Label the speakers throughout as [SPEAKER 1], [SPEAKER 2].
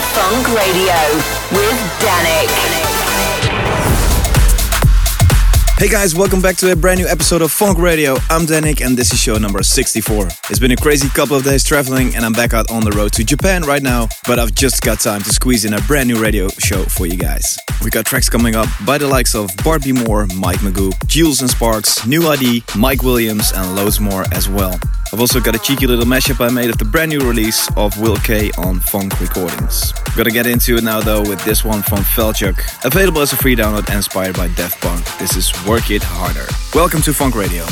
[SPEAKER 1] Fonk Radio with Dannic.
[SPEAKER 2] Hey guys, welcome back to a brand new episode of Fonk Radio. I'm Dannic and this is show number 64. It's been a crazy couple of days traveling and I'm back out on the road to Japan right now, but I've just got time to squeeze in a brand new radio show for you guys. We got tracks coming up by the likes of Bart B More, Mike Mago, Jewelz & Sparks, New ID, Mike Williams, and loads more as well. I've also got a cheeky little mashup I made of the brand new release of Will K on Fonk Recordings. Gotta get into it now though with this one from Felguk, available as a free download and inspired by Daft Punk. This is Work It Harder. Welcome to Fonk Radio.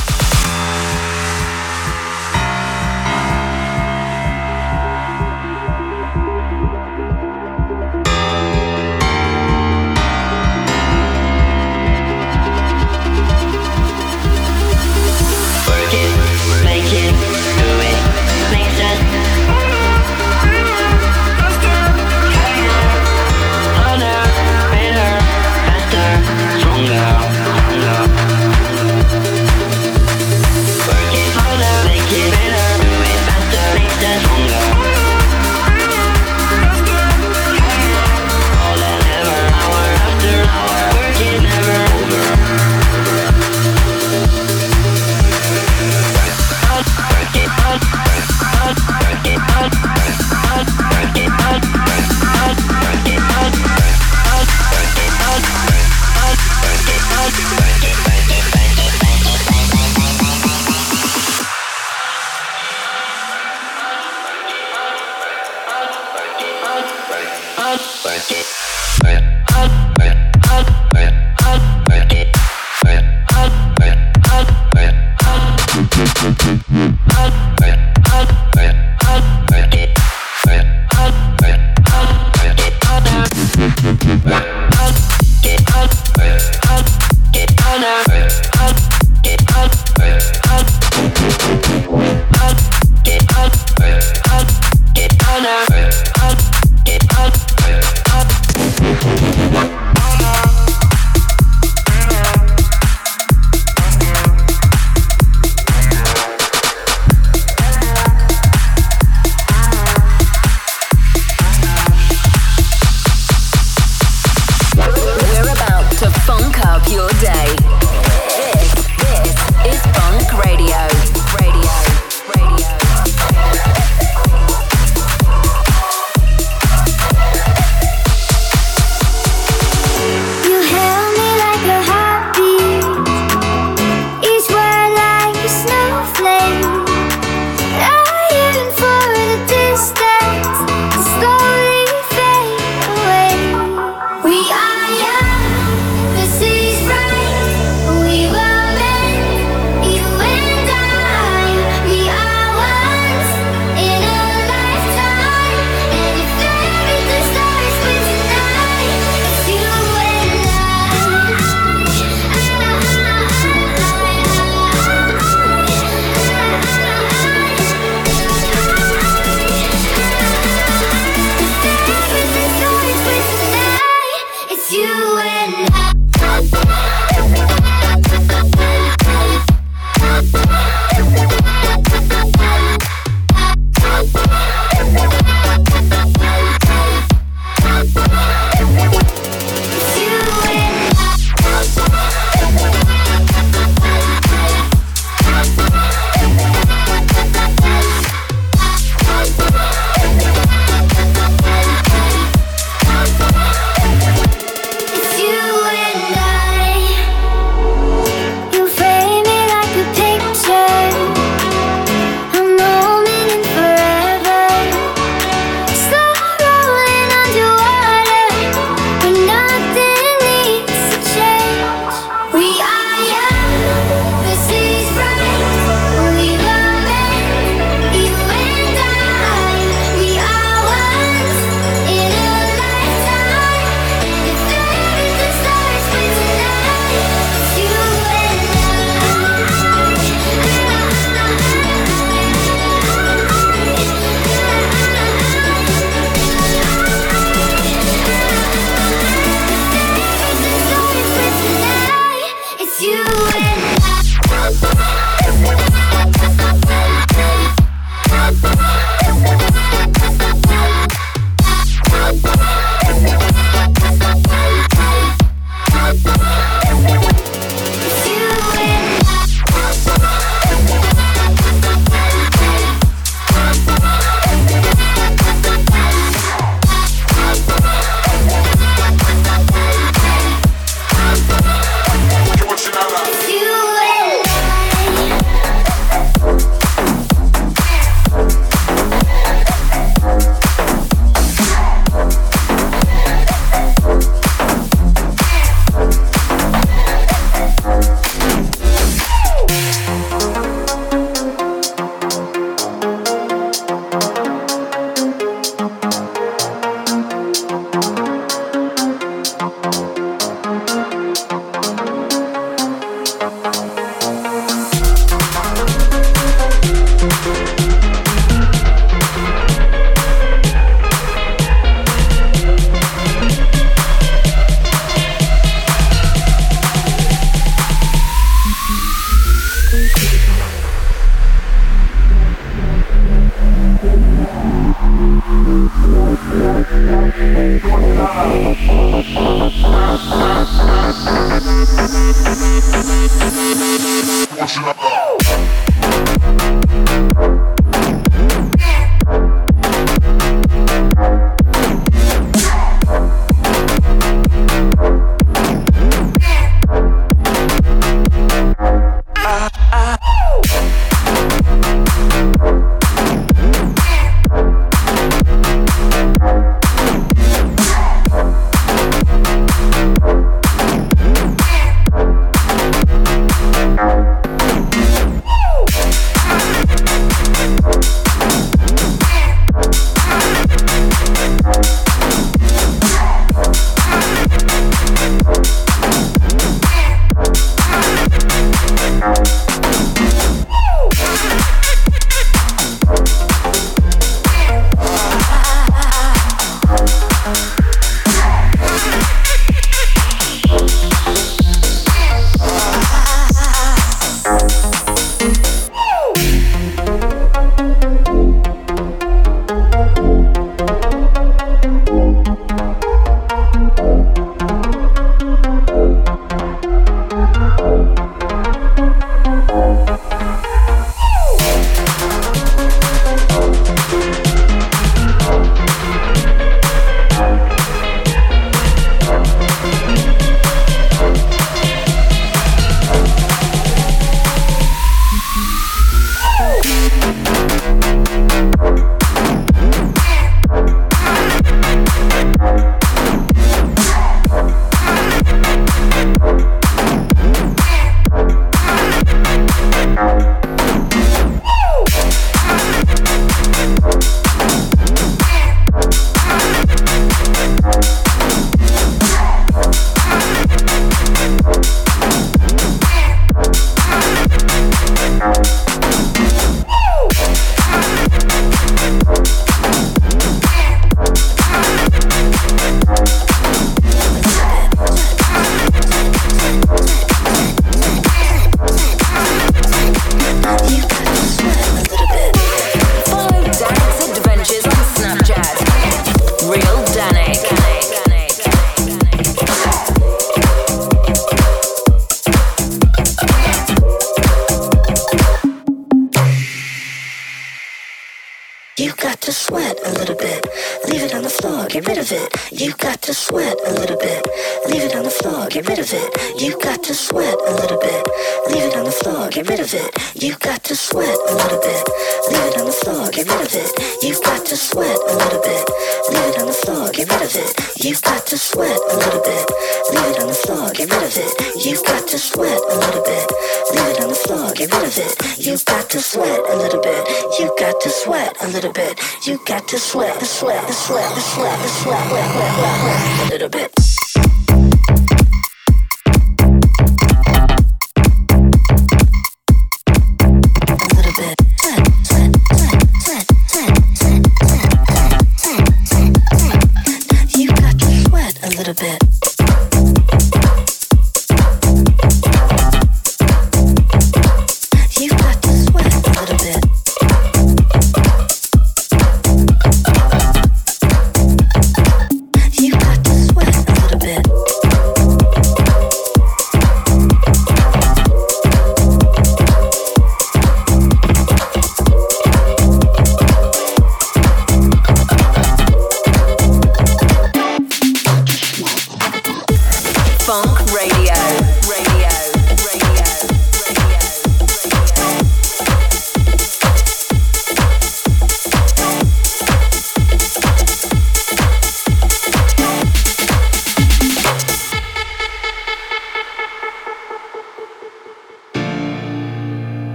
[SPEAKER 3] just sweat a little bit. Leave it on the floor, get rid of it. You got to sweat a little bit. Leave it on the floor, get rid of it. You got to sweat a little bit. Leave it on the floor, get rid of it. You got to sweat a little bit. Leave it on the floor, get rid of it. You got to sweat a little bit. Leave it on the floor, get rid of it. You got to sweat a little bit. Leave it on the floor, get rid of it. You got to sweat a little bit. Leave it on the floor, get rid of it. You got to sweat a little bit. You got to sweat a little bit. You got to sweat, sweat. Slap, slap, slap, sweat, sweat, sweat, sweat, sweat, sweat, sweat, sweat, sweat, sweat,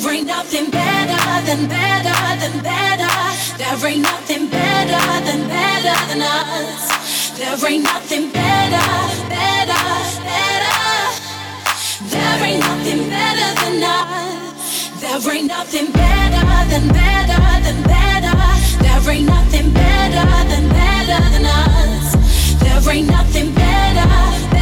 [SPEAKER 4] There ain't nothing better than better than better. There ain't nothing better than better than us. There ain't nothing better, better, better. There ain't nothing better than us. There ain't nothing better than better than better. There ain't nothing better than better than us. There ain't nothing better. better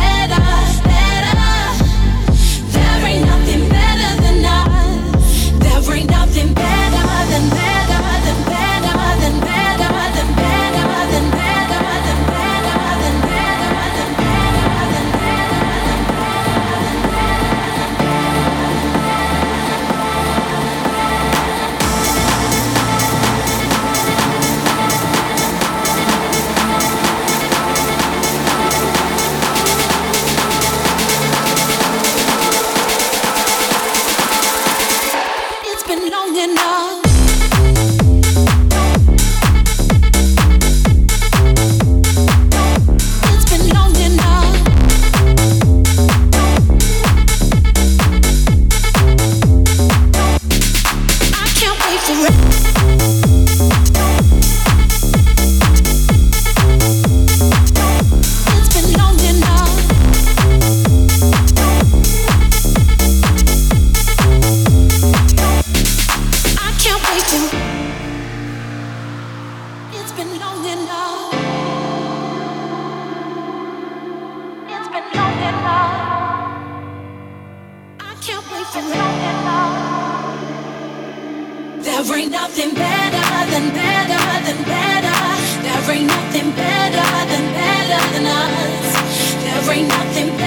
[SPEAKER 4] There ain't nothing better than better than better. There ain't nothing better than better than us. There ain't nothing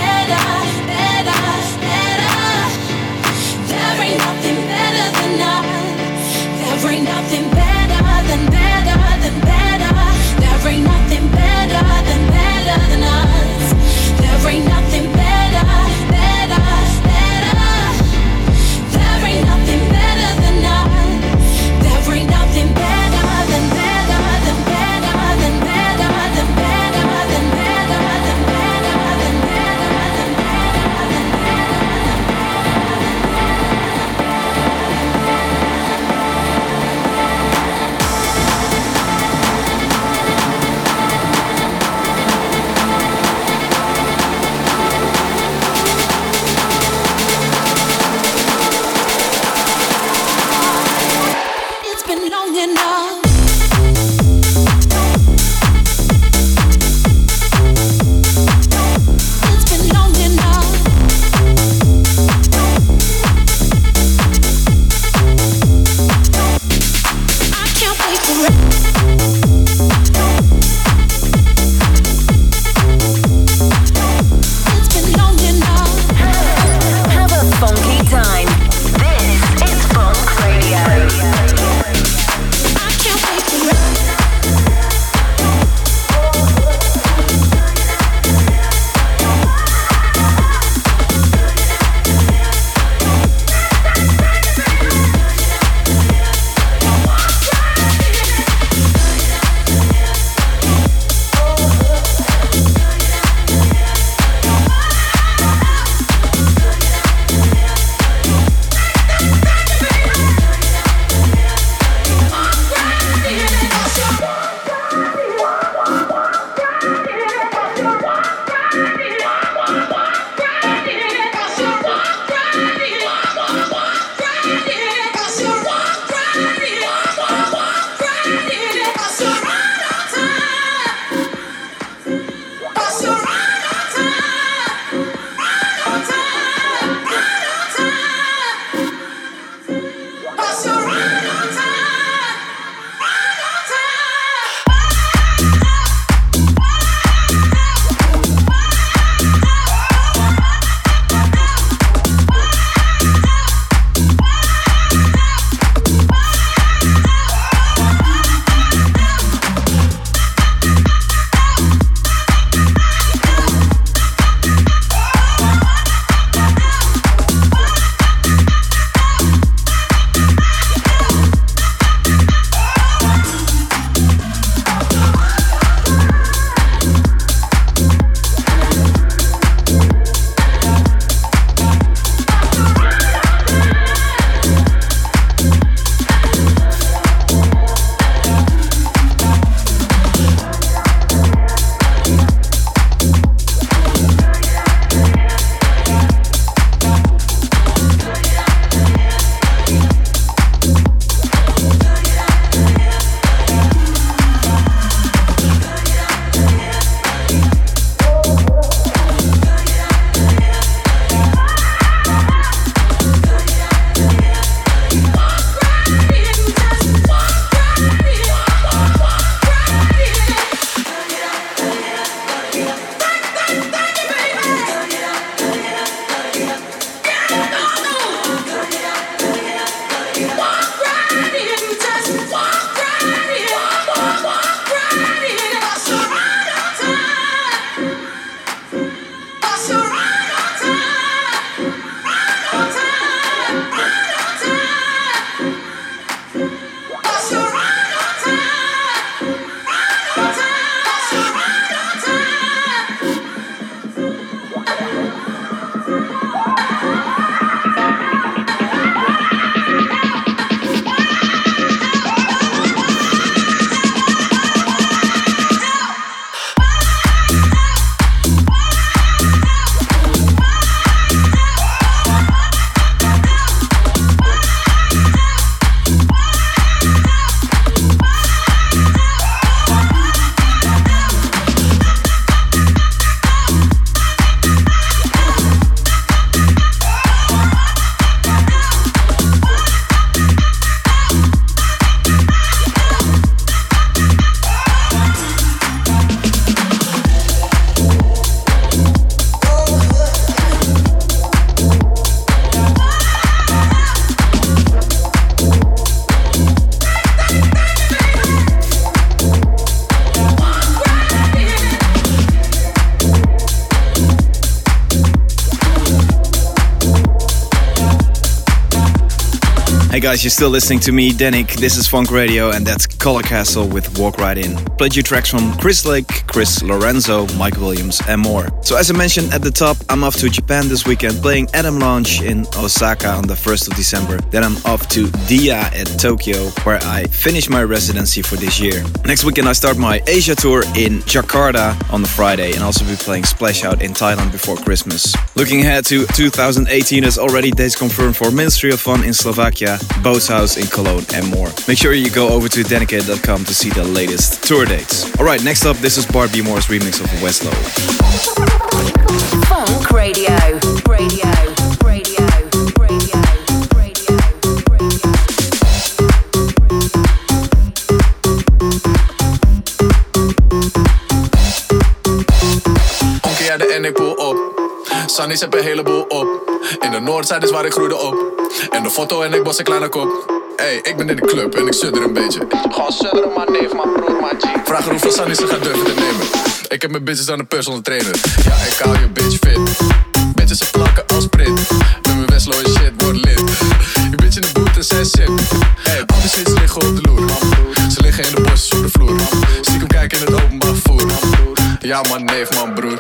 [SPEAKER 2] guys, you're still listening to me, Dannic. This is Fonk Radio, and that's Color Castle with Walk Right In. Played you tracks from Chris Lake, Chris Lorenzo, Mike Williams, and more. So, as I mentioned at the top, I'm off to Japan this weekend playing Adam Lounge in Osaka on the 1st of December. Then I'm off to Dia at Tokyo, where I finish my residency for this year. Next weekend, I start my Asia tour in Jakarta on the Friday, and also be playing Splash Out in Thailand before Christmas. Looking ahead to 2018, there's already dates confirmed for Ministry of Fun in Slovakia, Boats House in Cologne, and more. Make sure you go over to dedicated.com to see the latest tour dates. Alright, next up, this is Bart B More's remix of Westlow.
[SPEAKER 1] Fonk Radio. Radio. Radio. Radio. Radio.
[SPEAKER 5] Onkeer de en ik poel op. Sunny's heb een heleboel op. In de Noordzijde is waar ik groeide op. En de foto en ik was een kleine kop. Hey, ik ben in de club en ik sudder een beetje. Gewoon sudderen, maar neef, maar broer, maar G. Vraag haar hoeveel Sunny ze gaat durven te nemen. Ik heb mijn business aan een personal trainer. Ja, ik hou je bitch fit. Bitches ze plakken als print. Met mijn Westlo en shit, word lid. Je bitch in de boot en zij sip. Hey, al die shits liggen op de loer. Ze liggen in de bosjes op de vloer. Stiekem kijken in het openbaar vervoer. Ja, man, neef, man, broer.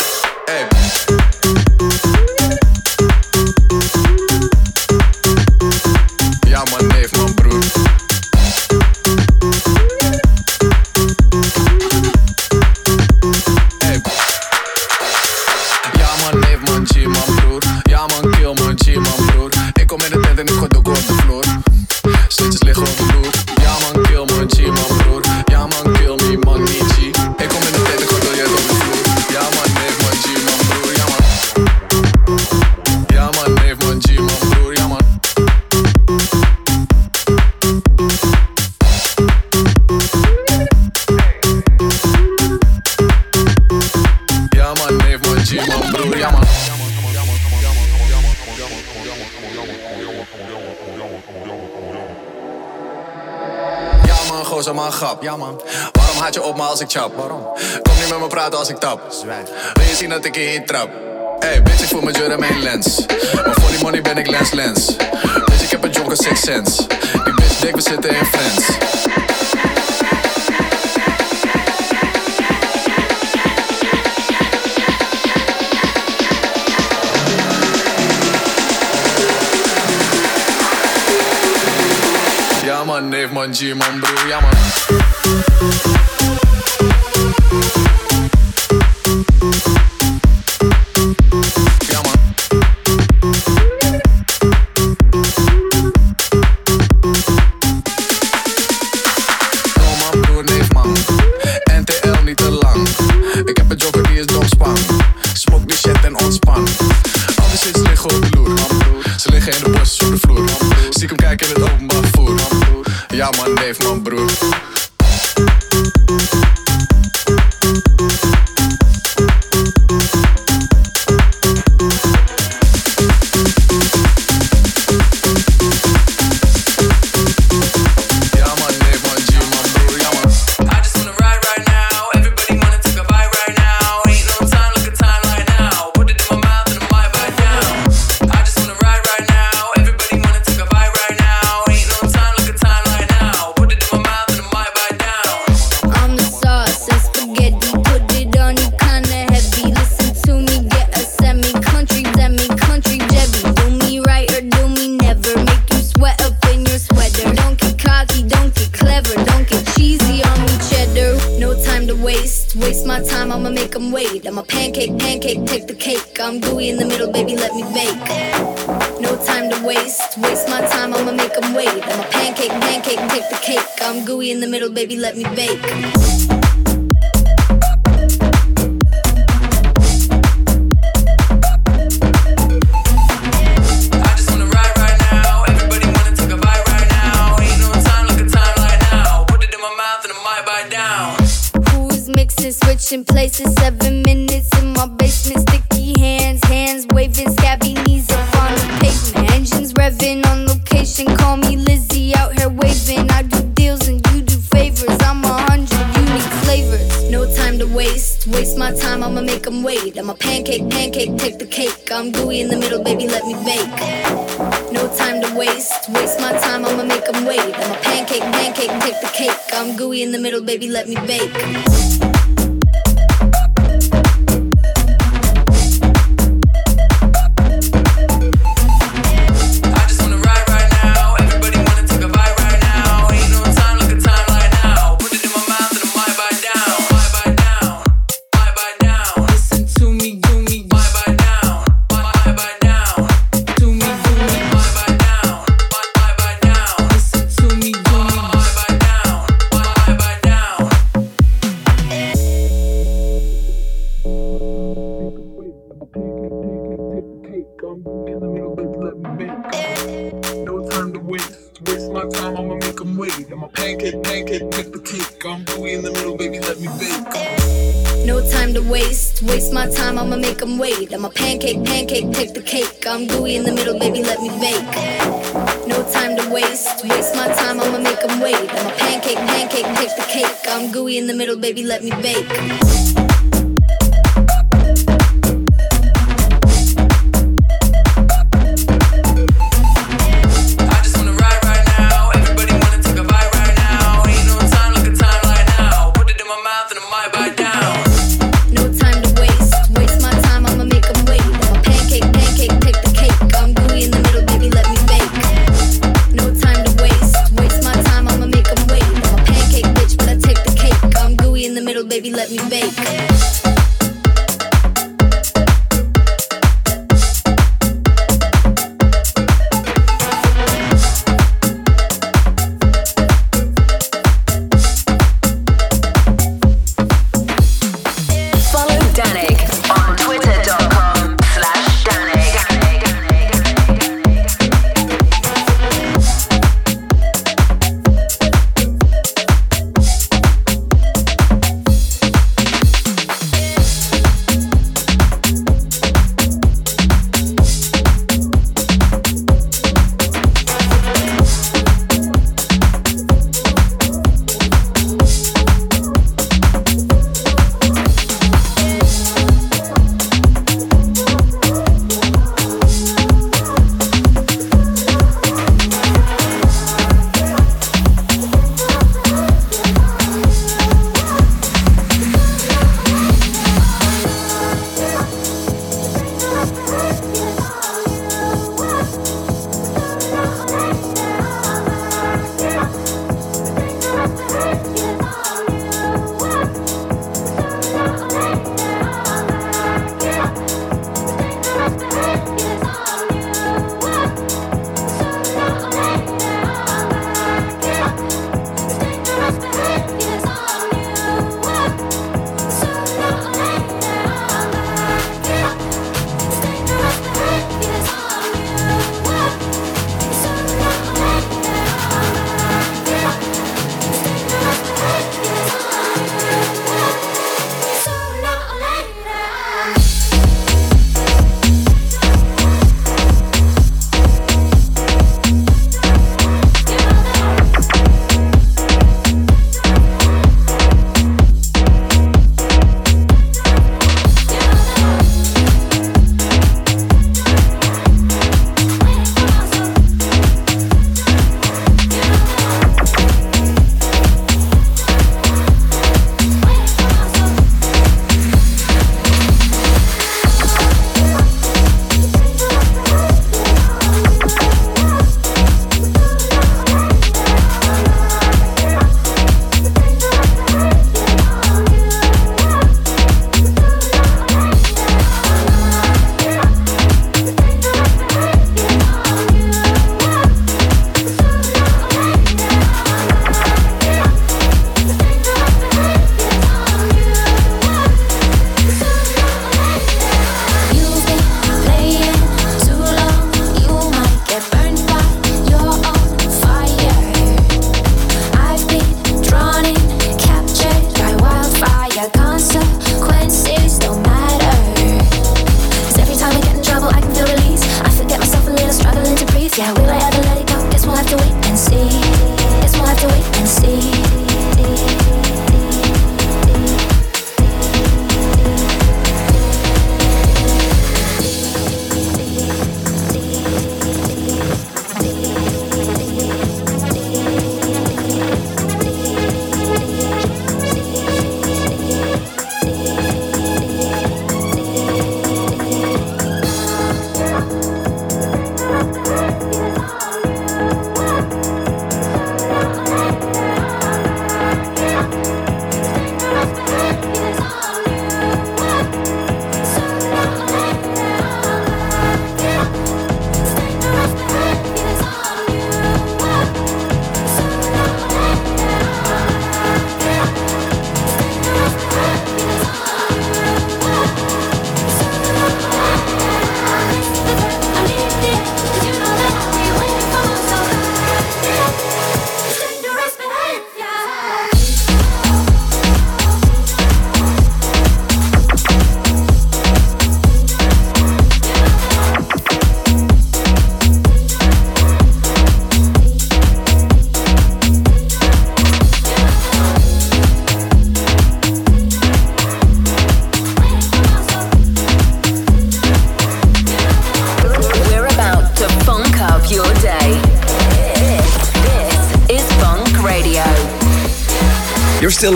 [SPEAKER 5] Ja man. Waarom haat je op me als ik chap? Waarom? Kom niet met me praten als ik tap. Wil je zien dat ik je heen trap? Hey bitch, ik voel me mijn lens. Maar voor die money ben ik lens lens. Bitch, ik heb een jonker six sense. Die bitch dik, we zitten in friends. Man, neef man, G man, ja man.
[SPEAKER 6] In the middle, baby, let me bake. The middle, baby, let me bake. No time to waste, waste my time, I'ma make them wait. I'm a pancake, pancake, take the cake. I'm gooey in the middle, baby, let me bake.
[SPEAKER 7] Waste. Waste my time, I'ma make them wait. I'm a pancake, pancake, pick the cake. I'm gooey in the middle, baby, let me bake.
[SPEAKER 6] No time to waste, waste my time, I'ma make them wait. I'm a pancake, pancake, take the cake. I'm gooey in the middle, baby, let me bake. No time to waste, waste my time, I'ma make them wait. I'm a pancake, pancake, take the cake. I'm gooey in the middle, baby, let me bake.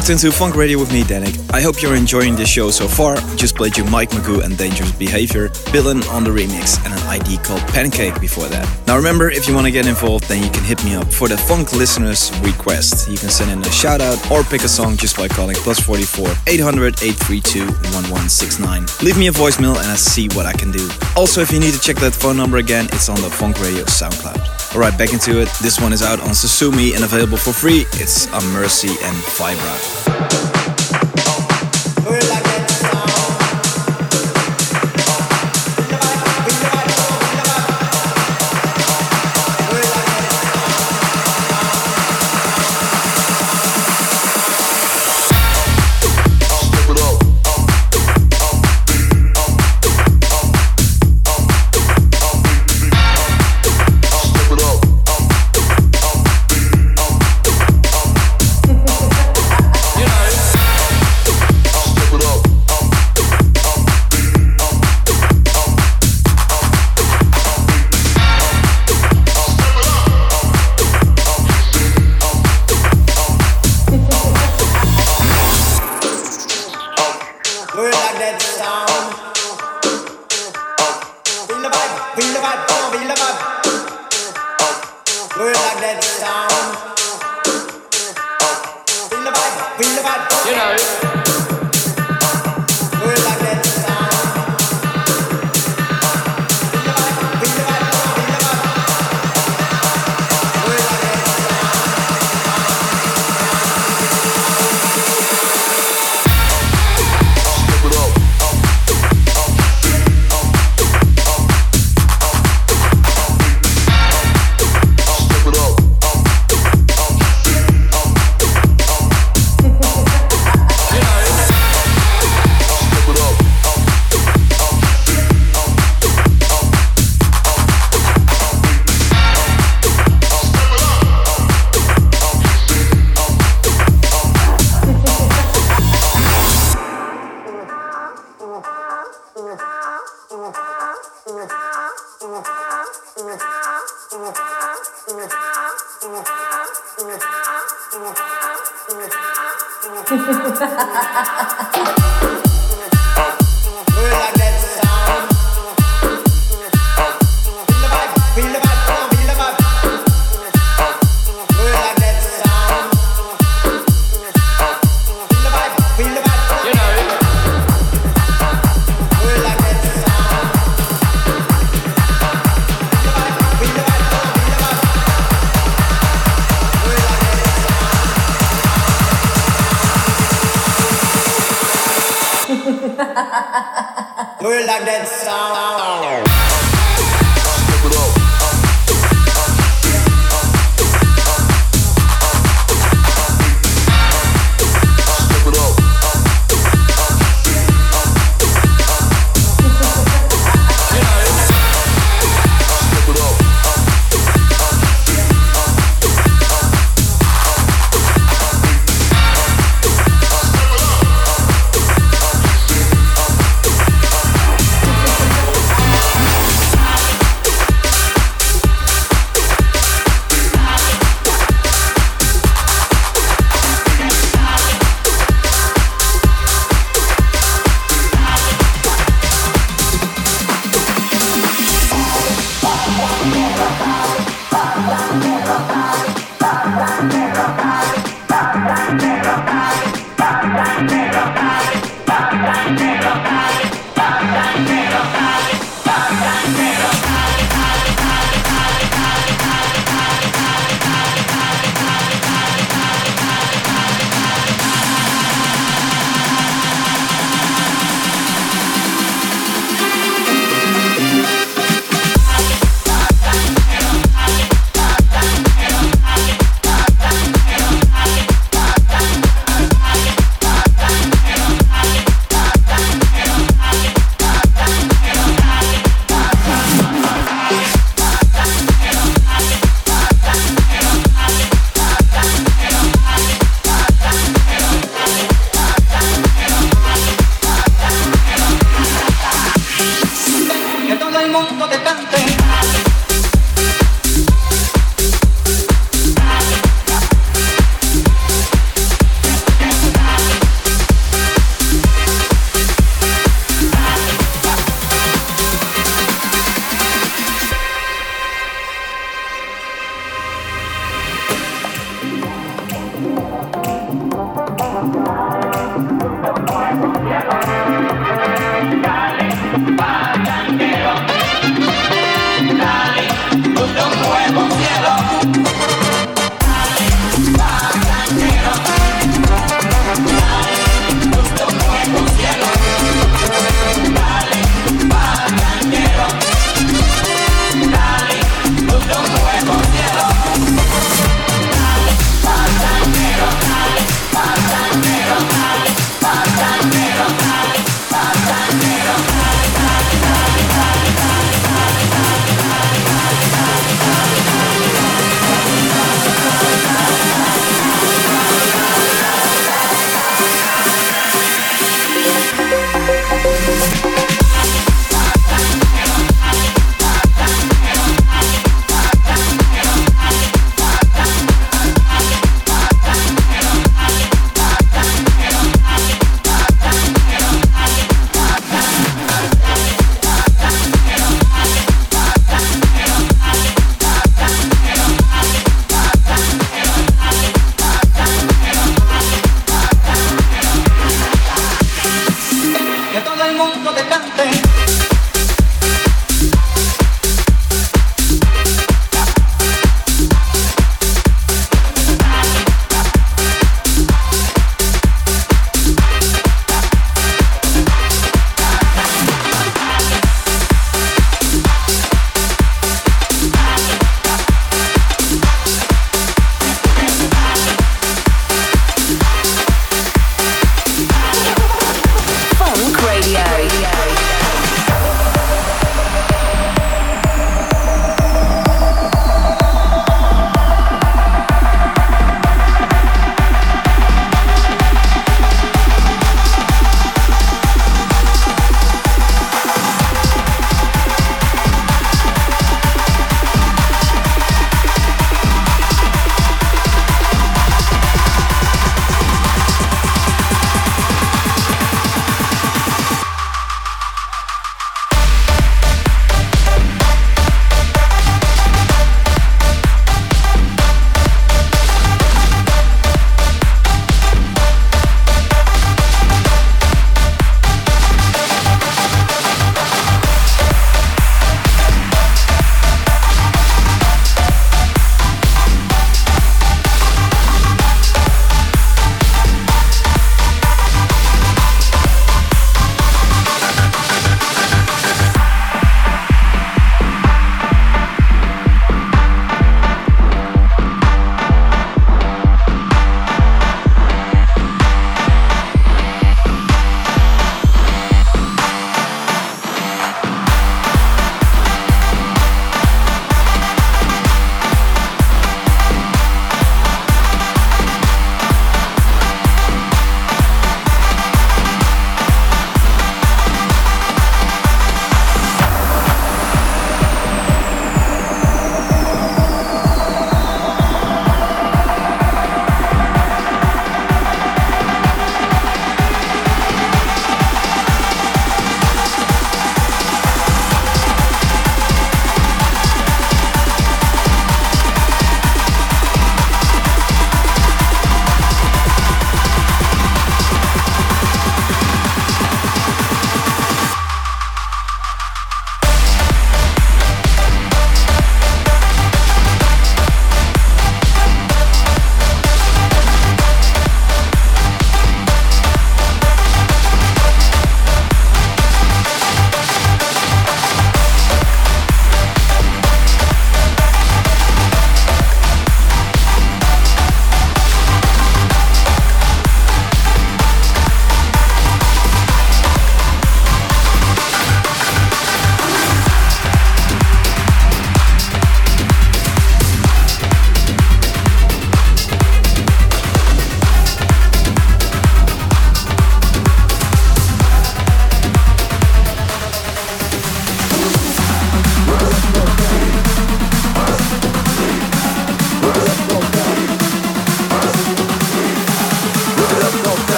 [SPEAKER 2] Locked into Fonk Radio with me, Dannic. I hope you're enjoying the show so far. Just played you Mike Mago and Dangerous Behavior, Billin on the remix, and an ID called Pancake before that. Now remember, if you want to get involved, then you can hit me up for the Fonk listeners request. You can send in a shout out or pick a song just by calling plus 44 800 832 1169. Leave me a voicemail and I'll see what I can do. Also, if you need to check that phone number again, it's on the Fonk Radio SoundCloud. Alright, back into it. This one is out on Sasumi and available for free. It's A Mercy and Vibra.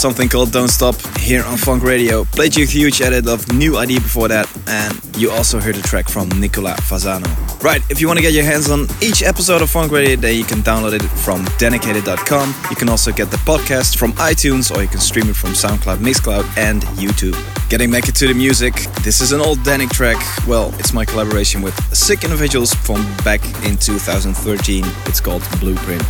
[SPEAKER 2] Something called Don't Stop here on Fonk Radio. Played you a huge edit of New ID before that, and you also heard a track from Nicola Fasano. Right, if you want to get your hands on each episode of Fonk Radio, then you can download it from dedicated.com. You can also get the podcast from iTunes, or you can stream it from SoundCloud, Mixcloud, and YouTube. Getting back into the music, this is an old Dannic track. Well, it's my collaboration with Sick Individuals from back in 2013. It's called Blueprint.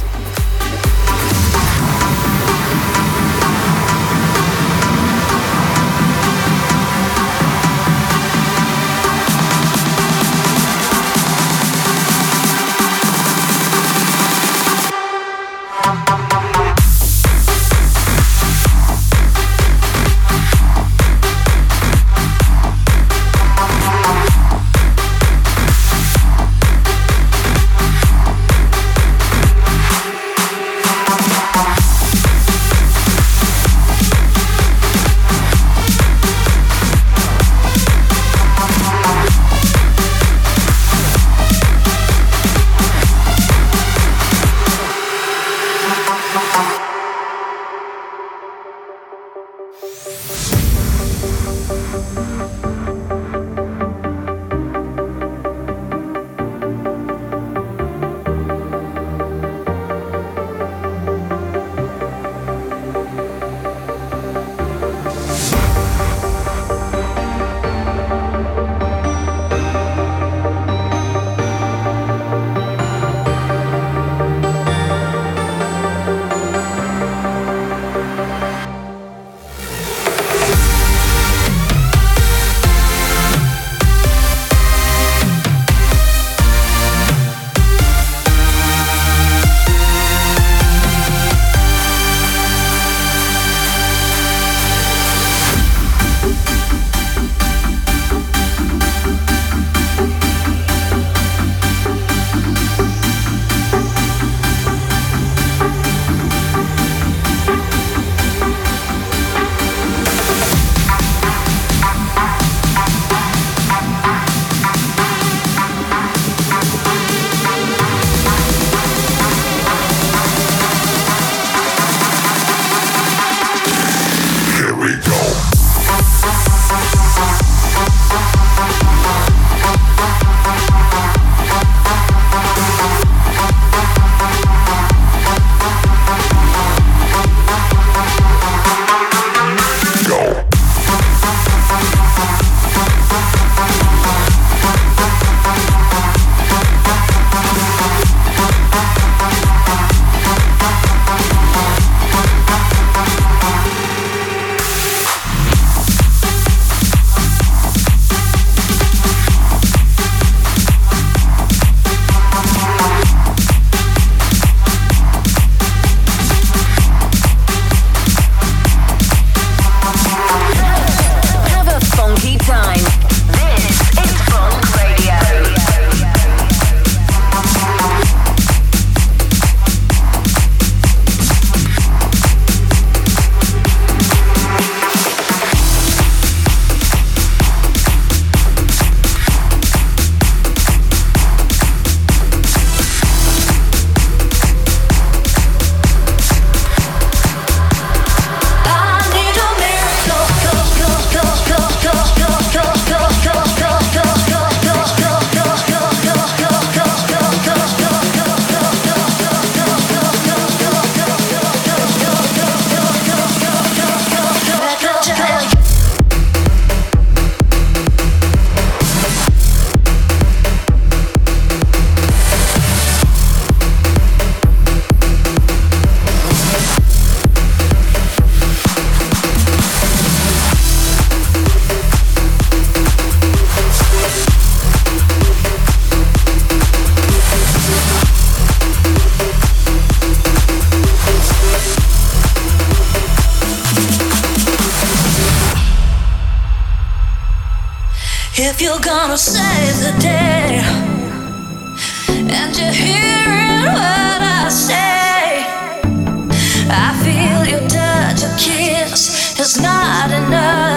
[SPEAKER 4] If you're gonna save the day and you're hearing what I say, I feel your touch, your kiss is not enough.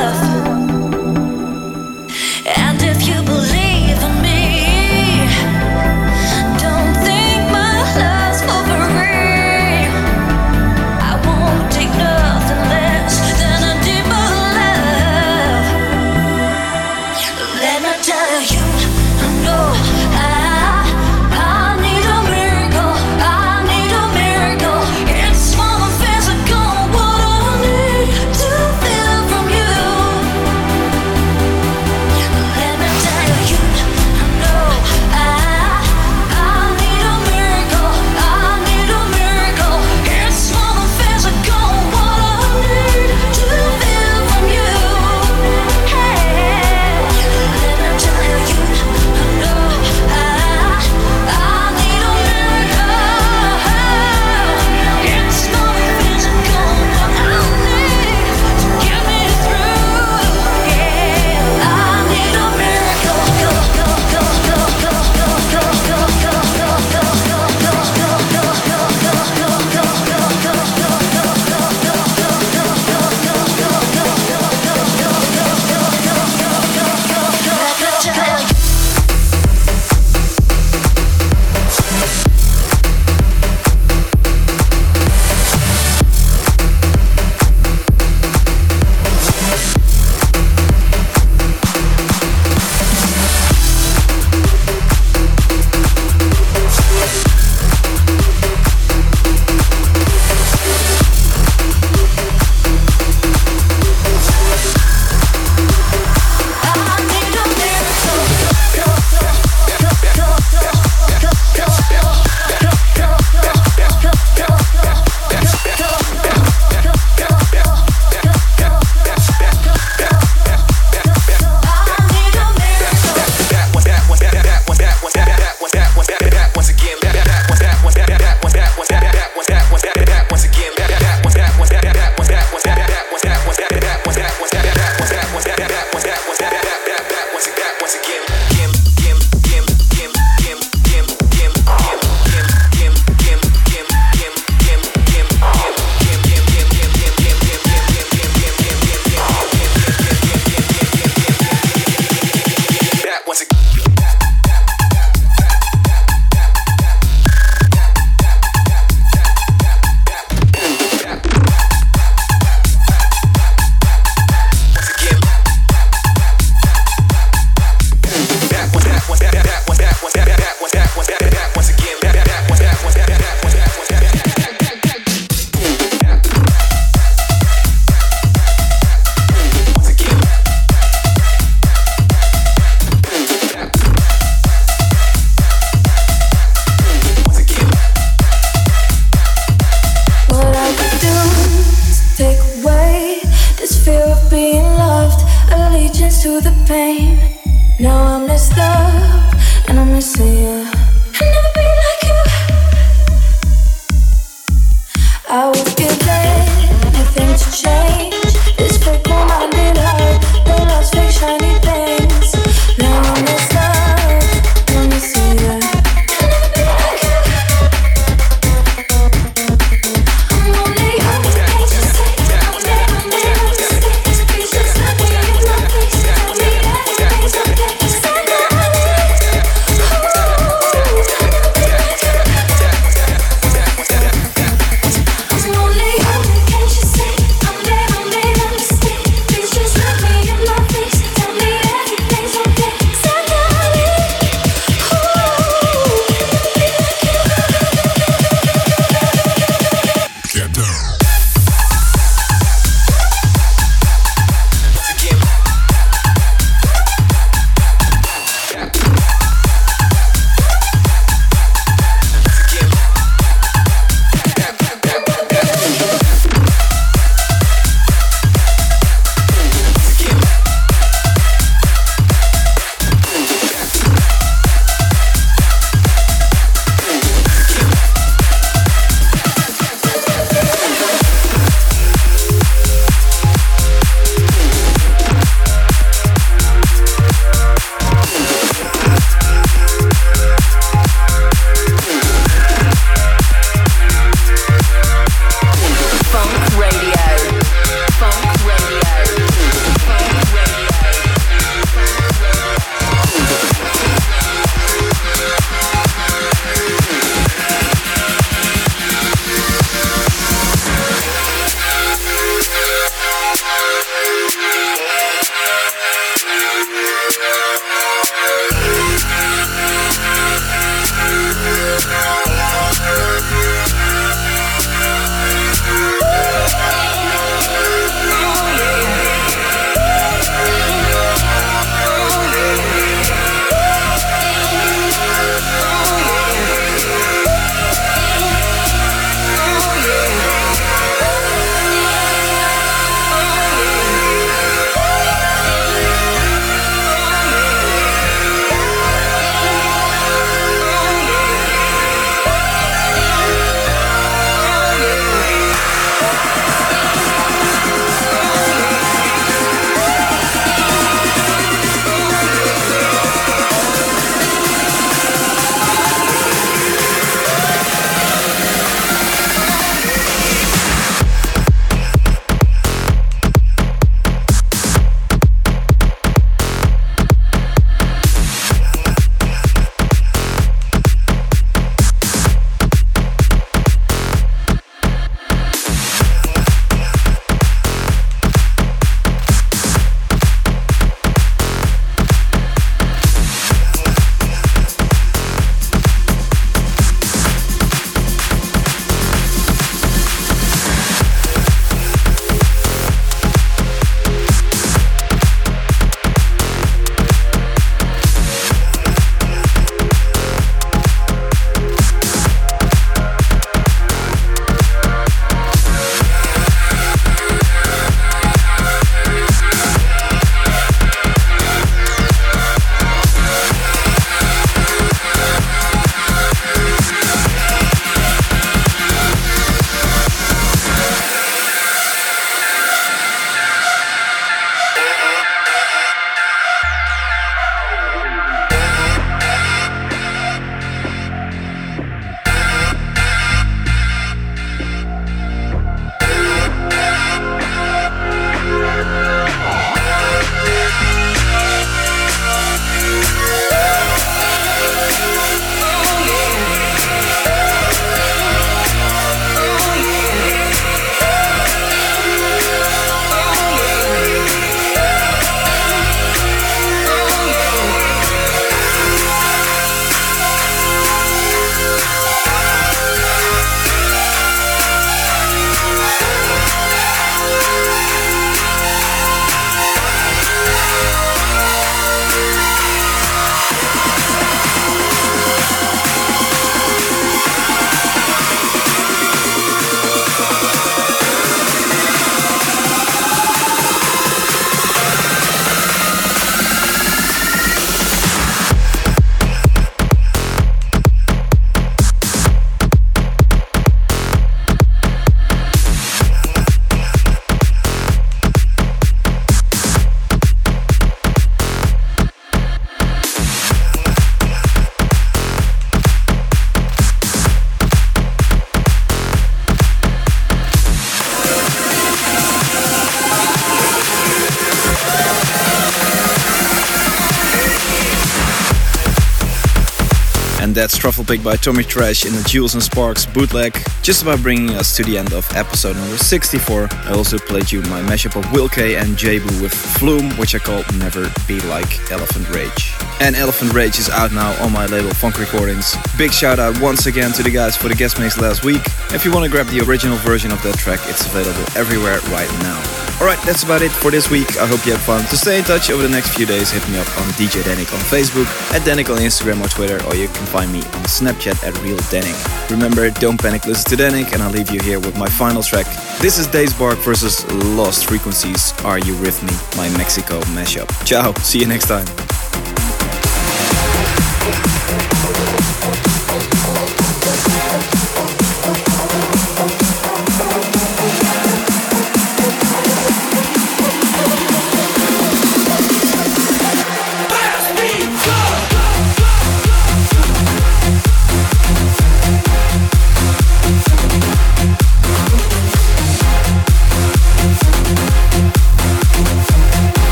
[SPEAKER 2] That's Truffle Pig by Tommy Trash in the Jewelz and Sparks bootleg. Just about bringing us to the end of episode number 64. I also played you my mashup of Will K and Jabu with Flume, which I called Never Be Like Elephant Rage. And Elephant Rage is out now on my label Fonk Recordings. Big shout out once again to the guys for the guest mix last week. If you want to grab the original version of that track, it's available everywhere right now. Alright, that's about it for this week. I hope you had fun. To stay in touch over the next few days, hit me up on DJ Dannic on Facebook, at Dannic on Instagram or Twitter, or you can find me on Snapchat at Real Dannic. Remember, don't panic, listen to Dannic, and I'll leave you here with my final track. This is Days Bark versus Lost Frequencies. Are You With Me? My Mexico mashup. Ciao, see you next time.